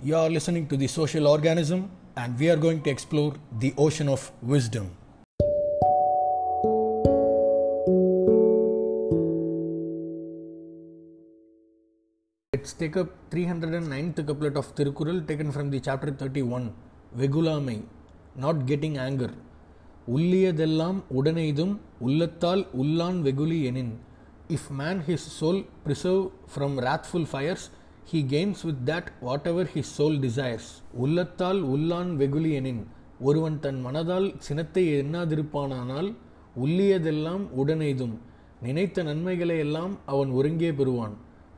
You are listening to The Social Organism, and we are going to explore the ocean of wisdom. Let's take up 309th couplet of Tirukural taken from the chapter 31 வெகுலாமை not getting anchor உள்ளியதெல்லாம் உடனெய்தும் உள்ளத்தால் உள்ளான் வெகுலி எனின் if man his soul preserve from wrathful fires he gains with that whatever he soul desires உள்ளத்தால் உள்ளான் வெகுலியனின் ஒருவன் தன் மனதால் சினத்தை எண்ணாதிருப்பானானால் உள்ளியதெல்லாம் உடனெய்தும் நினைத்த நன்மைகளை எல்லாம் அவன் ஒருங்கே பெறுவான்.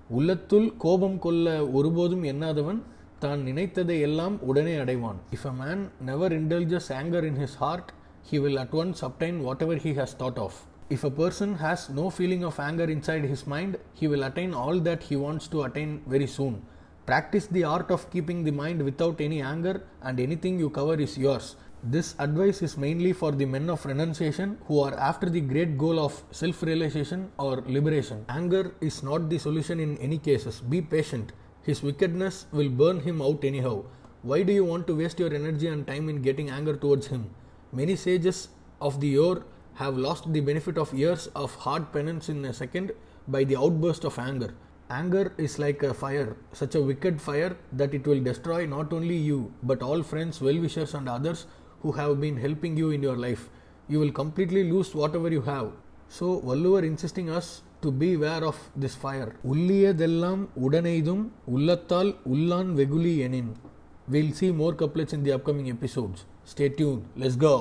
உள்ளத்துள் கோபம் கொள்ள ஒருபோதும் எண்ணாதவன் தான் நினைத்ததை எல்லாம் உடனே அடைவான். If a man never indulges anger in his heart he will at once obtain whatever he has thought of if a person has no feeling of anger inside his mind he will attain all that he wants to attain very soon practice the art of keeping the mind without any anger and anything you cover is yours this advice is mainly for the men of renunciation who are after the great goal of self realization or liberation. Anger is not the solution in any cases. Be patient. His wickedness will burn him out anyhow. Why do you want to waste your energy and time in getting anger towards him? Many sages of the yore have lost the benefit of years of hard penance in a second by the outburst of anger. Anger is like a fire, such a wicked fire that it will destroy not only you but all friends, well wishers, and others who have been helping you in your life. You will completely lose whatever you have. So, Valluvar insisting us to be aware of this fire. உள்ளியதெல்லாம் உடனெய்தும் உள்ளத்தால் உள்ளான் வெகுலி எனின் We'll see more couplets in the upcoming episodes. Stay tuned. Let's go.